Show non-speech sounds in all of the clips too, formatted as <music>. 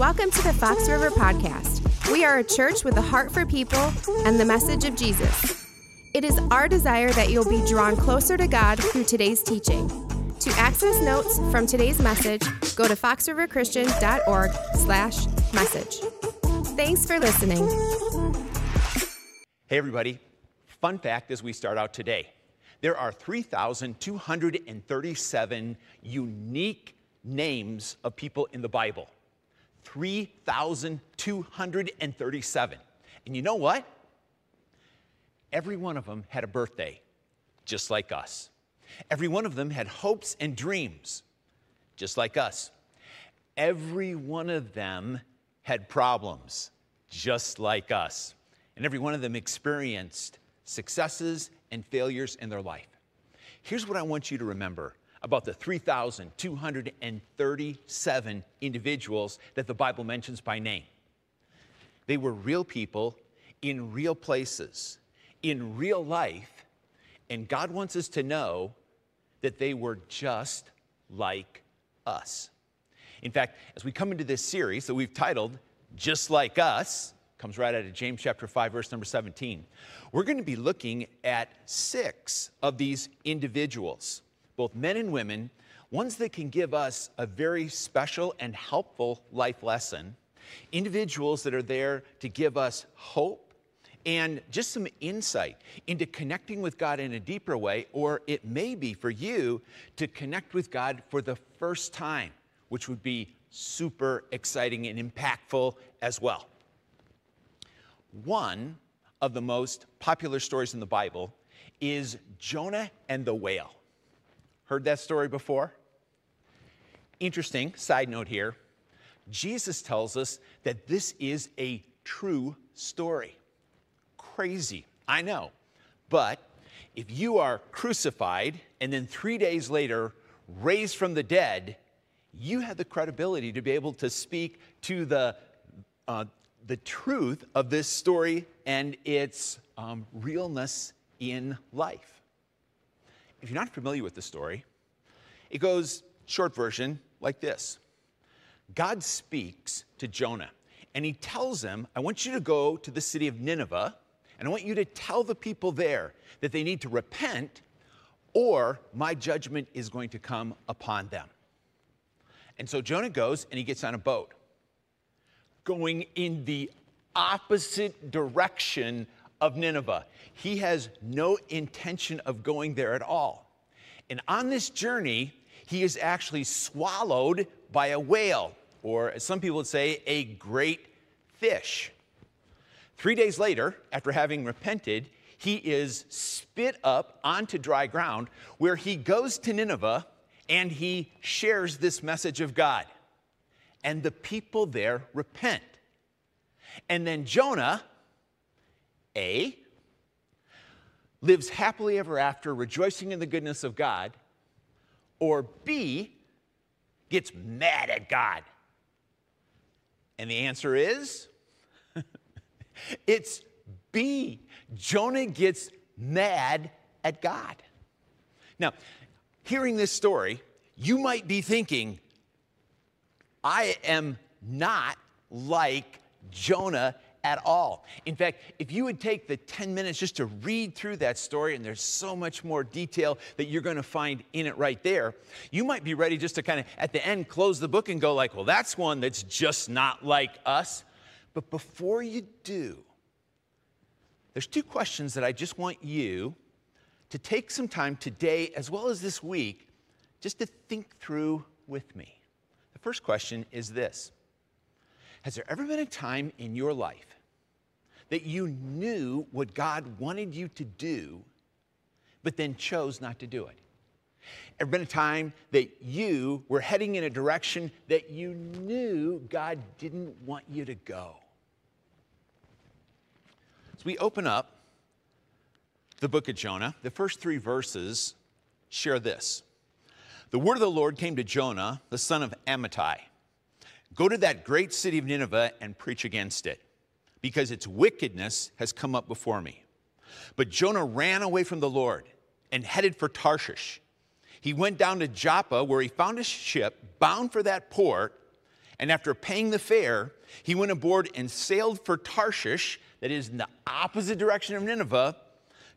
Welcome to the Fox River Podcast. We are a church with a heart for people and the message of Jesus. It is our desire that you'll be drawn closer to God through today's teaching. To access notes from today's message, go to foxriverchristian.org slash message. Thanks for listening. Hey, everybody. Fun fact as we start out today there are 3,237 unique names of people in the Bible. 3,237. And you know what? Every one of them had a birthday, just like us. Every one of them had hopes and dreams, just like us. Every one of them had problems, just like us. And every one of them experienced successes and failures in their life. Here's what I want you to remember about the 3,237 individuals that the Bible mentions by name. They were real people in real places, in real life, and God wants us to know that they were just like us. In fact, as we come into this series that we've titled Just Like Us, comes right out of James chapter 5 verse number 17. We're going to be looking at six of these individuals, both men and women, ones that can give us a very special and helpful life lesson, individuals that are there to give us hope and just some insight into connecting with God in a deeper way, or it may be for you to connect with God for the first time, which would be super exciting and impactful as well. One of the most popular stories in the Bible is Jonah and the whale. Heard that story before? Interesting side note here Jesus tells us that this is a true story. Crazy, I know. But if you are crucified and then three days later raised from the dead, you have the credibility to be able to speak to the, uh, the truth of this story and its um, realness in life. If you're not familiar with the story, it goes, short version, like this God speaks to Jonah, and he tells him, I want you to go to the city of Nineveh, and I want you to tell the people there that they need to repent, or my judgment is going to come upon them. And so Jonah goes and he gets on a boat going in the opposite direction of Nineveh. He has no intention of going there at all. And on this journey, he is actually swallowed by a whale, or as some people would say, a great fish. Three days later, after having repented, he is spit up onto dry ground where he goes to Nineveh and he shares this message of God and the people there repent. And then Jonah, A, lives happily ever after, rejoicing in the goodness of God, or B, gets mad at God. And the answer is <laughs> it's B. Jonah gets mad at God. Now, hearing this story, you might be thinking, I am not like Jonah at all. In fact, if you would take the 10 minutes just to read through that story, and there's so much more detail that you're going to find in it right there, you might be ready just to kind of at the end close the book and go like, well, that's one that's just not like us. But before you do, there's two questions that I just want you to take some time today as well as this week just to think through with me. The first question is this Has there ever been a time in your life that you knew what God wanted you to do, but then chose not to do it? Ever been a time that you were heading in a direction that you knew God didn't want you to go? As we open up the book of Jonah, the first three verses share this. The word of the Lord came to Jonah, the son of Amittai Go to that great city of Nineveh and preach against it, because its wickedness has come up before me. But Jonah ran away from the Lord and headed for Tarshish. He went down to Joppa, where he found a ship bound for that port, And after paying the fare, he went aboard and sailed for Tarshish, that is in the opposite direction of Nineveh,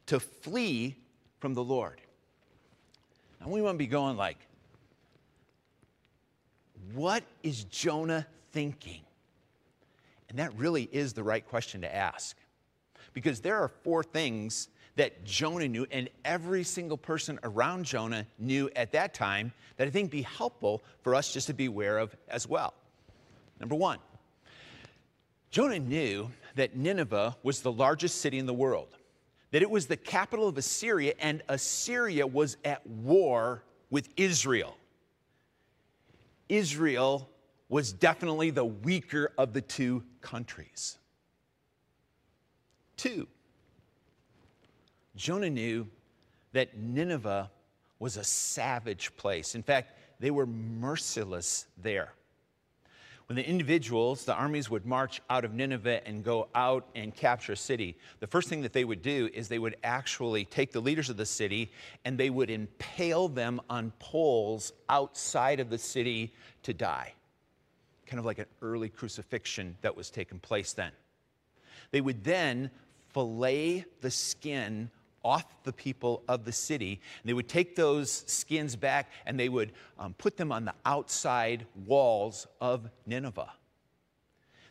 to flee from the Lord. Now we want to be going like, what is Jonah thinking? And that really is the right question to ask. Because there are four things that Jonah knew, and every single person around Jonah knew at that time that I think be helpful for us just to be aware of as well. Number one, Jonah knew that Nineveh was the largest city in the world, that it was the capital of Assyria, and Assyria was at war with Israel. Israel was definitely the weaker of the two countries. Two, Jonah knew that Nineveh was a savage place. In fact, they were merciless there. When the individuals, the armies would march out of Nineveh and go out and capture a city, the first thing that they would do is they would actually take the leaders of the city and they would impale them on poles outside of the city to die. Kind of like an early crucifixion that was taking place then. They would then fillet the skin off the people of the city. And they would take those skins back and they would um, put them on the outside walls of Nineveh.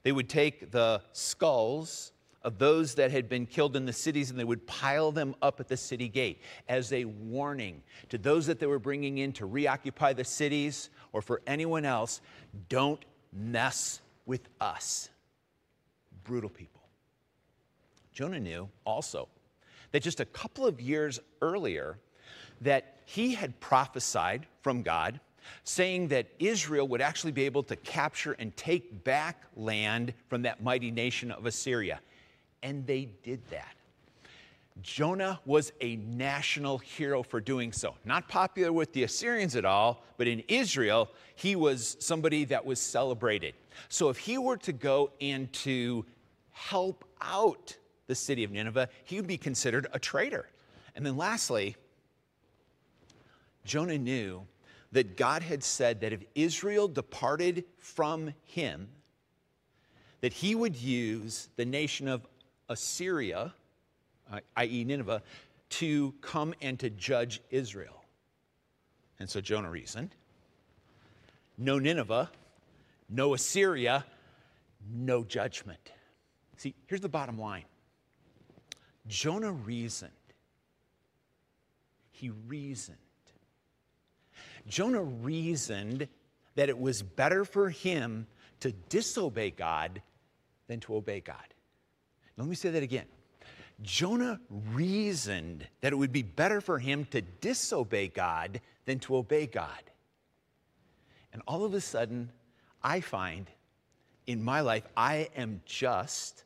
They would take the skulls of those that had been killed in the cities and they would pile them up at the city gate as a warning to those that they were bringing in to reoccupy the cities or for anyone else don't mess with us. Brutal people. Jonah knew also that just a couple of years earlier that he had prophesied from God saying that Israel would actually be able to capture and take back land from that mighty nation of Assyria. And they did that. Jonah was a national hero for doing so. Not popular with the Assyrians at all, but in Israel, he was somebody that was celebrated. So if he were to go and to help out the city of Nineveh, he would be considered a traitor. And then lastly, Jonah knew that God had said that if Israel departed from him, that he would use the nation of Assyria, i.e., Nineveh, to come and to judge Israel. And so Jonah reasoned no Nineveh, no Assyria, no judgment. See, here's the bottom line Jonah reasoned. He reasoned. Jonah reasoned that it was better for him to disobey God than to obey God. Now, let me say that again. Jonah reasoned that it would be better for him to disobey God than to obey God. And all of a sudden, I find in my life, I am just,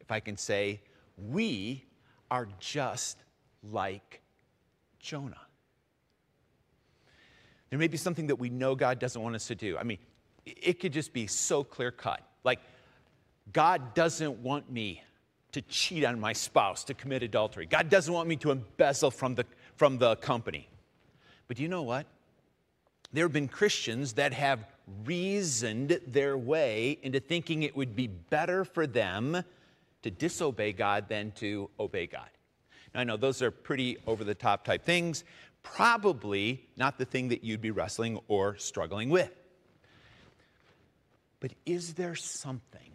if I can say, we are just like Jonah. There may be something that we know God doesn't want us to do. I mean, it could just be so clear cut. Like, God doesn't want me to cheat on my spouse, to commit adultery. God doesn't want me to embezzle from the, from the company. But you know what? There have been Christians that have reasoned their way into thinking it would be better for them to disobey God than to obey God. Now, I know those are pretty over the top type things, probably not the thing that you'd be wrestling or struggling with. But is there something?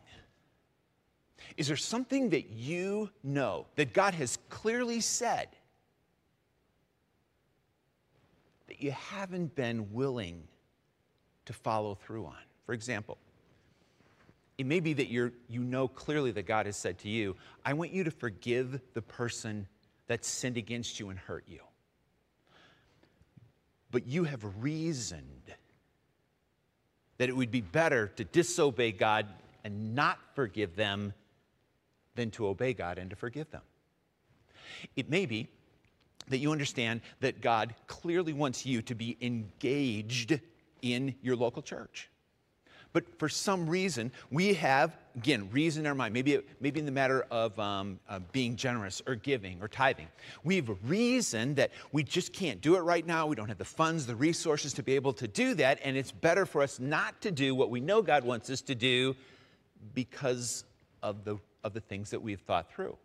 Is there something that you know that God has clearly said that you haven't been willing to follow through on? For example, it may be that you're, you know clearly that God has said to you, I want you to forgive the person that sinned against you and hurt you. But you have reasoned that it would be better to disobey God and not forgive them than to obey God and to forgive them. It may be that you understand that God clearly wants you to be engaged in your local church. But for some reason, we have, again, reason in our mind, maybe, maybe in the matter of um, uh, being generous or giving or tithing. We have reason that we just can't do it right now. We don't have the funds, the resources to be able to do that. And it's better for us not to do what we know God wants us to do because of the, of the things that we've thought through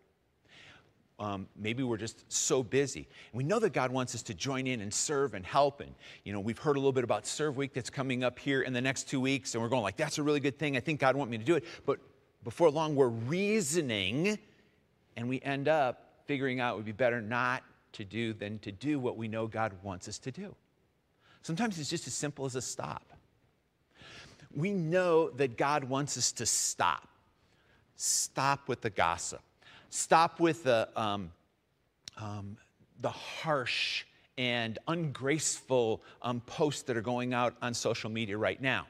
um, maybe we're just so busy. We know that God wants us to join in and serve and help. And, you know, we've heard a little bit about Serve Week that's coming up here in the next two weeks. And we're going like, that's a really good thing. I think God wants me to do it. But before long, we're reasoning and we end up figuring out it would be better not to do than to do what we know God wants us to do. Sometimes it's just as simple as a stop. We know that God wants us to stop. Stop with the gossip Stop with the, um, um, the harsh and ungraceful um, posts that are going out on social media right now.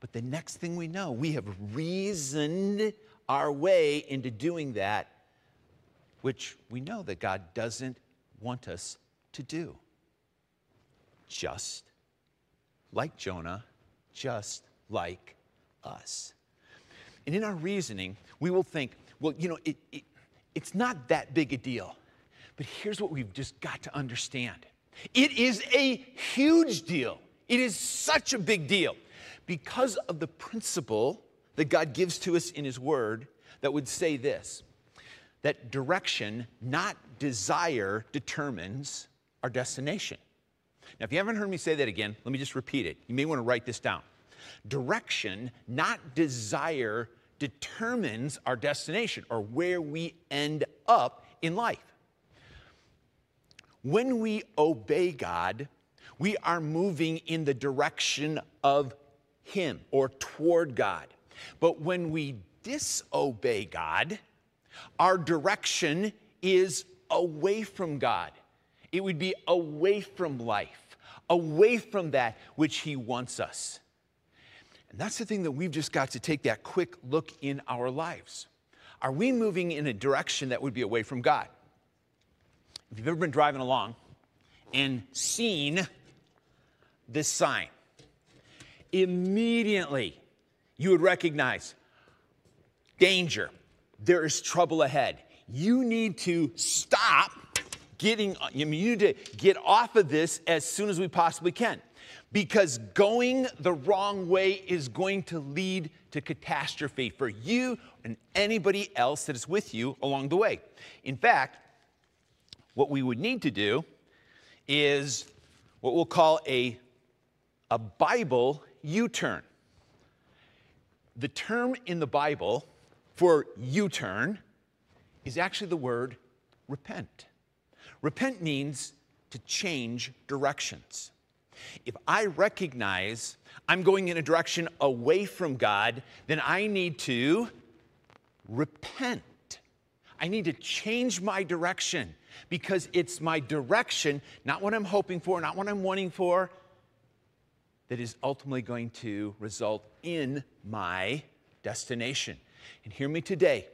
But the next thing we know, we have reasoned our way into doing that, which we know that God doesn't want us to do. Just like Jonah, just like us. And in our reasoning, we will think, well, you know, it, it, it's not that big a deal. But here's what we've just got to understand it is a huge deal. It is such a big deal because of the principle that God gives to us in His Word that would say this that direction, not desire, determines our destination. Now, if you haven't heard me say that again, let me just repeat it. You may want to write this down. Direction, not desire, determines our destination or where we end up in life. When we obey God, we are moving in the direction of Him or toward God. But when we disobey God, our direction is away from God. It would be away from life, away from that which He wants us. And that's the thing that we've just got to take that quick look in our lives. Are we moving in a direction that would be away from God? If you've ever been driving along and seen this sign, immediately you would recognize danger, there is trouble ahead. You need to stop getting, you need to get off of this as soon as we possibly can because going the wrong way is going to lead to catastrophe for you and anybody else that is with you along the way. In fact, what we would need to do is what we'll call a, a Bible U turn. The term in the Bible for U turn is actually the word repent. Repent means to change directions. If I recognize I'm going in a direction away from God, then I need to repent. I need to change my direction because it's my direction, not what I'm hoping for, not what I'm wanting for, that is ultimately going to result in my destination. And hear me today.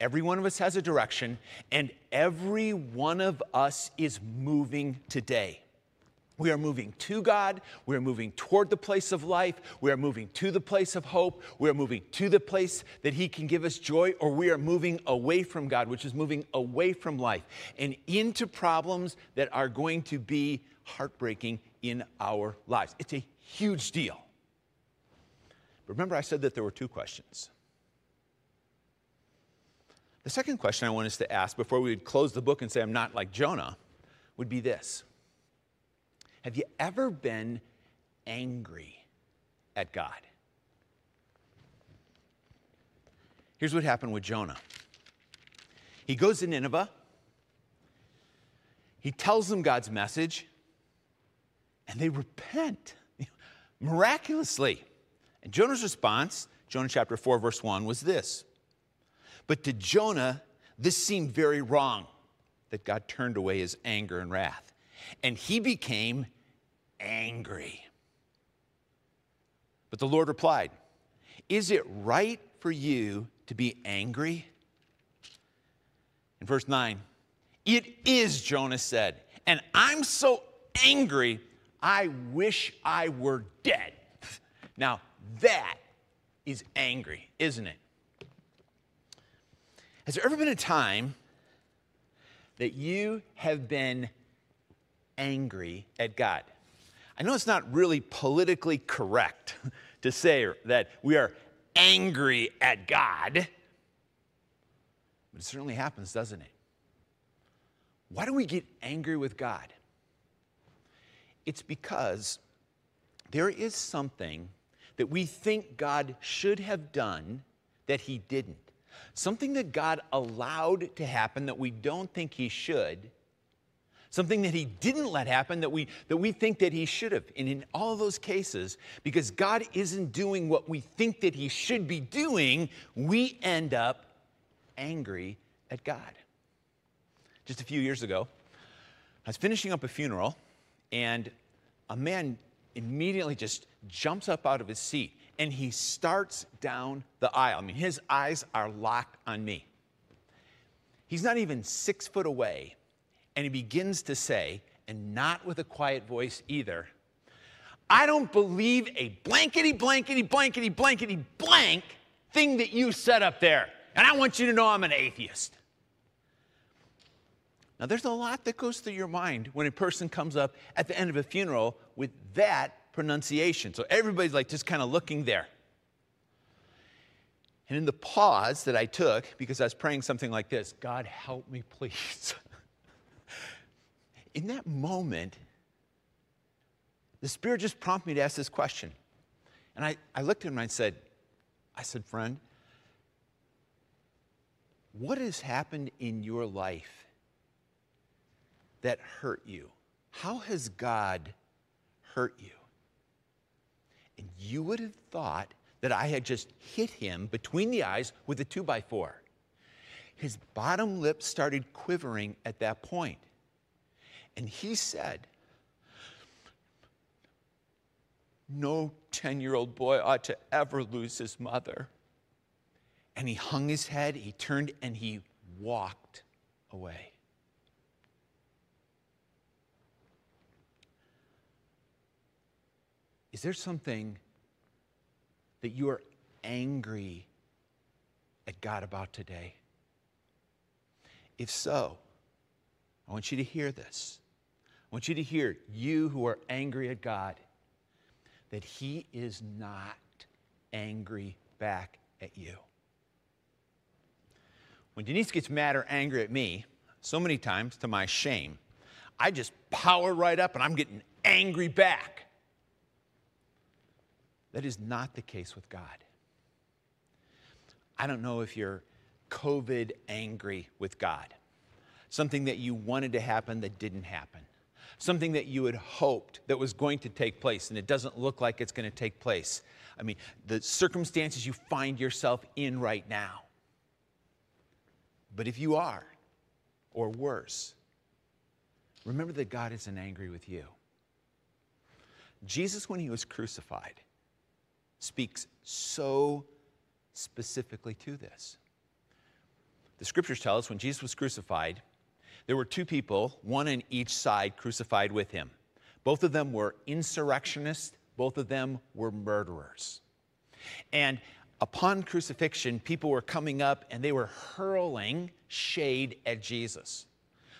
Every one of us has a direction, and every one of us is moving today. We are moving to God. We are moving toward the place of life. We are moving to the place of hope. We are moving to the place that He can give us joy, or we are moving away from God, which is moving away from life and into problems that are going to be heartbreaking in our lives. It's a huge deal. Remember, I said that there were two questions. The second question I want us to ask before we would close the book and say, I'm not like Jonah, would be this have you ever been angry at God? Here's what happened with Jonah he goes to Nineveh, he tells them God's message, and they repent <laughs> miraculously. And Jonah's response, Jonah chapter 4, verse 1, was this. But to Jonah, this seemed very wrong that God turned away his anger and wrath. And he became angry. But the Lord replied, Is it right for you to be angry? In verse 9, It is, Jonah said, and I'm so angry, I wish I were dead. <laughs> Now, that is angry, isn't it? Has there ever been a time that you have been angry at God? I know it's not really politically correct <laughs> to say that we are angry at God, but it certainly happens, doesn't it? Why do we get angry with God? It's because there is something that we think God should have done that He didn't. Something that God allowed to happen that we don't think He should. Something that He didn't let happen that we, that we think that He should have. And in all those cases, because God isn't doing what we think that He should be doing, we end up angry at God. Just a few years ago, I was finishing up a funeral, and a man immediately just jumps up out of his seat and he starts down the aisle. I mean, his eyes are locked on me. He's not even six foot away, and he begins to say, and not with a quiet voice either, I don't believe a blankety, blankety, blankety, blankety, blank thing that you set up there. And I want you to know I'm an atheist. Now, there's a lot that goes through your mind when a person comes up at the end of a funeral with that pronunciation. So everybody's like just kind of looking there. And in the pause that I took, because I was praying something like this God, help me, please. <laughs> in that moment, the Spirit just prompted me to ask this question. And I, I looked at him and I said, I said, friend, what has happened in your life that hurt you? How has God hurt you? And you would have thought that I had just hit him between the eyes with a two by four. His bottom lip started quivering at that point. And he said, No 10 year old boy ought to ever lose his mother. And he hung his head, he turned, and he walked away. Is there something that you are angry at God about today? If so, I want you to hear this. Want you to hear, you who are angry at God, that He is not angry back at you. When Denise gets mad or angry at me, so many times to my shame, I just power right up and I'm getting angry back. That is not the case with God. I don't know if you're COVID angry with God, something that you wanted to happen that didn't happen, something that you had hoped that was going to take place and it doesn't look like it's going to take place. I mean, the circumstances you find yourself in right now. But if you are, or worse, remember that God isn't angry with you. Jesus, when he was crucified, speaks so specifically to this. The scriptures tell us when Jesus was crucified, there were two people, one on each side, crucified with him. Both of them were insurrectionists, both of them were murderers. And upon crucifixion, people were coming up and they were hurling shade at Jesus.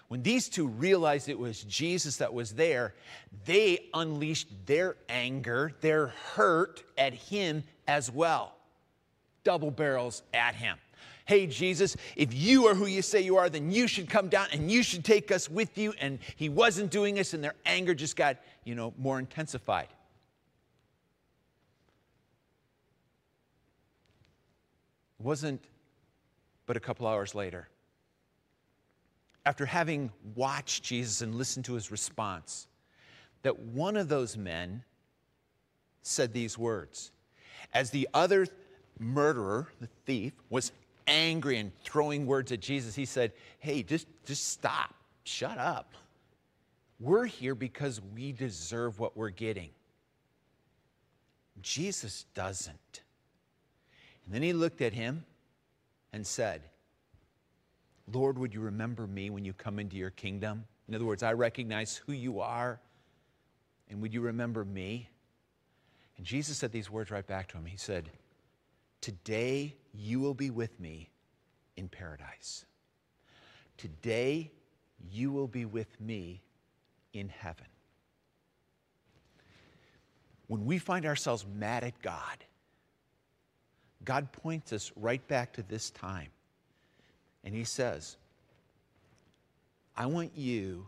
When these two realized it was Jesus that was there, they unleashed their anger, their hurt at him as well. Double barrels at him. Hey, Jesus, if you are who you say you are, then you should come down and you should take us with you. And he wasn't doing this, and their anger just got, you know, more intensified. It wasn't but a couple hours later after having watched Jesus and listened to his response, that one of those men said these words. As the other murderer, the thief, was angry and throwing words at Jesus, he said, Hey, just, just stop. Shut up. We're here because we deserve what we're getting. Jesus doesn't. And then he looked at him and said, Lord, would you remember me when you come into your kingdom? In other words, I recognize who you are, and would you remember me? And Jesus said these words right back to him. He said, Today you will be with me in paradise. Today you will be with me in heaven. When we find ourselves mad at God, God points us right back to this time. And He says, I want you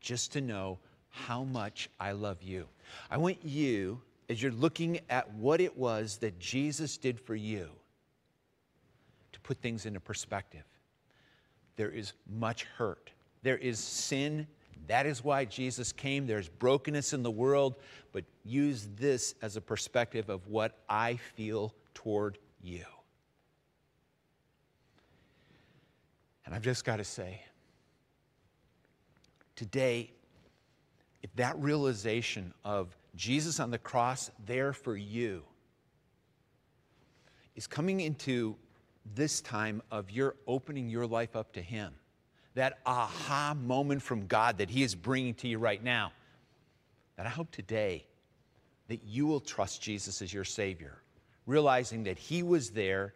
just to know how much I love you. I want you, as you're looking at what it was that Jesus did for you, to put things into perspective. There is much hurt, there is sin. That is why Jesus came. There's brokenness in the world, but use this as a perspective of what I feel toward you. And I've just got to say, today, if that realization of Jesus on the cross there for you is coming into this time of your opening your life up to Him, that aha moment from God that He is bringing to you right now, that I hope today that you will trust Jesus as your Savior, realizing that He was there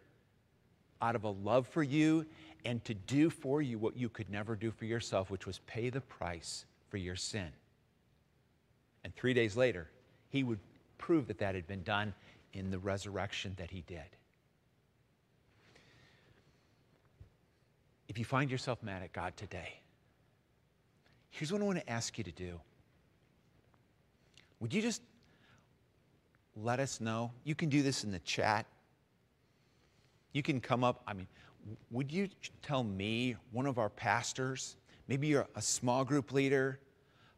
out of a love for you and to do for you what you could never do for yourself, which was pay the price for your sin. And three days later, he would prove that that had been done in the resurrection that he did. If you find yourself mad at God today, here's what I want to ask you to do. Would you just let us know? You can do this in the chat. You can come up. I mean, would you tell me, one of our pastors, maybe you're a small group leader,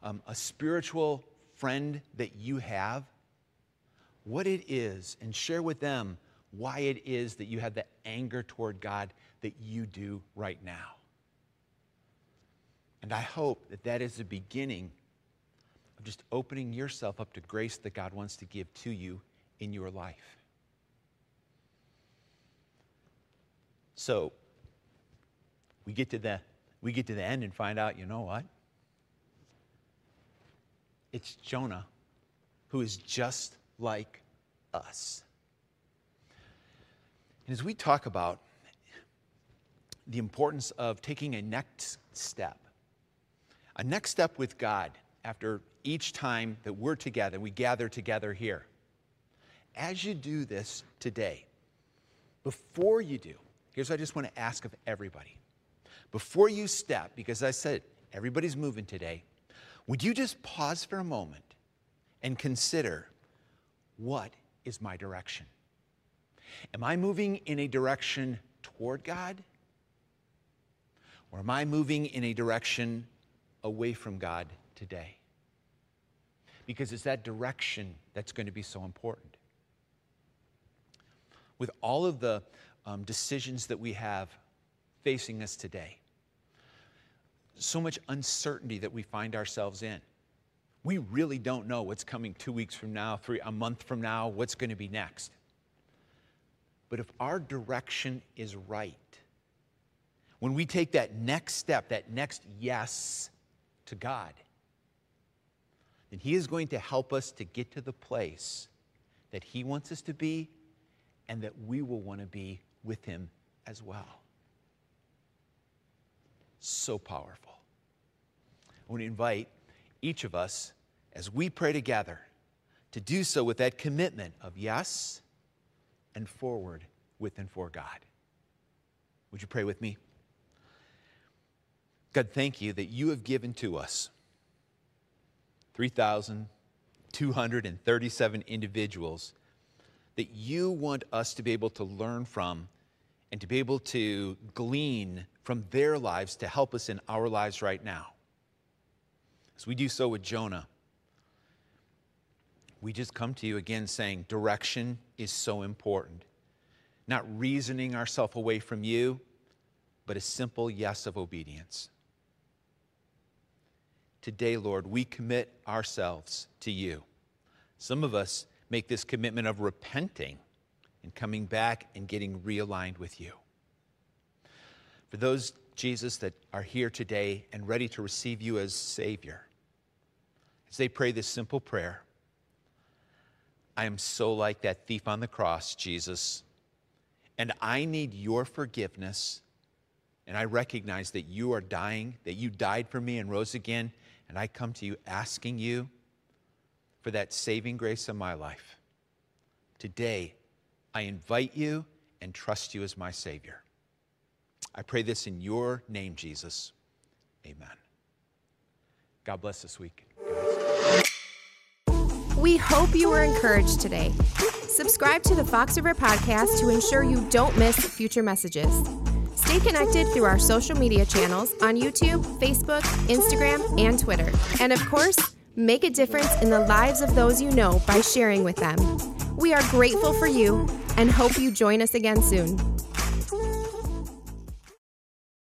um, a spiritual friend that you have, what it is, and share with them why it is that you have the anger toward God that you do right now. And I hope that that is the beginning of just opening yourself up to grace that God wants to give to you in your life. So we get to the we get to the end and find out, you know what? It's Jonah who is just like us. And as we talk about the importance of taking a next step, a next step with God after each time that we're together, we gather together here. As you do this today, before you do, Here's what I just want to ask of everybody. Before you step, because I said everybody's moving today, would you just pause for a moment and consider what is my direction? Am I moving in a direction toward God? Or am I moving in a direction away from God today? Because it's that direction that's going to be so important. With all of the um, decisions that we have facing us today. So much uncertainty that we find ourselves in. We really don't know what's coming two weeks from now, three, a month from now, what's going to be next. But if our direction is right, when we take that next step, that next yes to God, then He is going to help us to get to the place that He wants us to be and that we will want to be with him as well. So powerful. I want to invite each of us as we pray together to do so with that commitment of yes and forward with and for God. Would you pray with me? God, thank you that you have given to us 3,237 individuals that you want us to be able to learn from and to be able to glean from their lives to help us in our lives right now. As we do so with Jonah, we just come to you again saying direction is so important. Not reasoning ourselves away from you, but a simple yes of obedience. Today, Lord, we commit ourselves to you. Some of us make this commitment of repenting and coming back and getting realigned with you. For those, Jesus, that are here today and ready to receive you as Savior, as they pray this simple prayer, I am so like that thief on the cross, Jesus. And I need your forgiveness. And I recognize that you are dying, that you died for me and rose again. And I come to you asking you for that saving grace of my life. Today, I invite you and trust you as my Savior. I pray this in your name, Jesus. Amen. God bless this week. We hope you were encouraged today. Subscribe to the Fox River Podcast to ensure you don't miss future messages. Stay connected through our social media channels on YouTube, Facebook, Instagram, and Twitter. And of course, make a difference in the lives of those you know by sharing with them. We are grateful for you and hope you join us again soon.